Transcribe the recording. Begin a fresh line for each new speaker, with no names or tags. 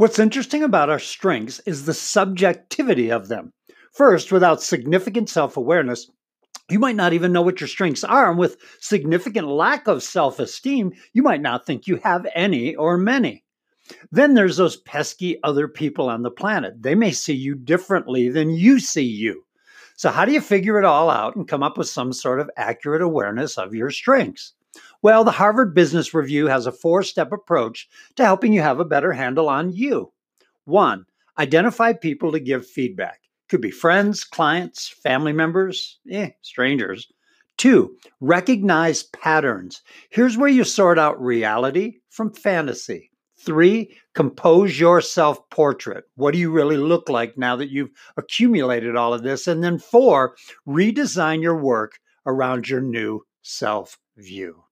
What's interesting about our strengths is the subjectivity of them. First, without significant self awareness, you might not even know what your strengths are. And with significant lack of self esteem, you might not think you have any or many. Then there's those pesky other people on the planet. They may see you differently than you see you. So, how do you figure it all out and come up with some sort of accurate awareness of your strengths? Well, the Harvard Business Review has a four step approach to helping you have a better handle on you. One, identify people to give feedback. Could be friends, clients, family members, eh, strangers. Two, recognize patterns. Here's where you sort out reality from fantasy. Three, compose your self portrait. What do you really look like now that you've accumulated all of this? And then four, redesign your work around your new self view.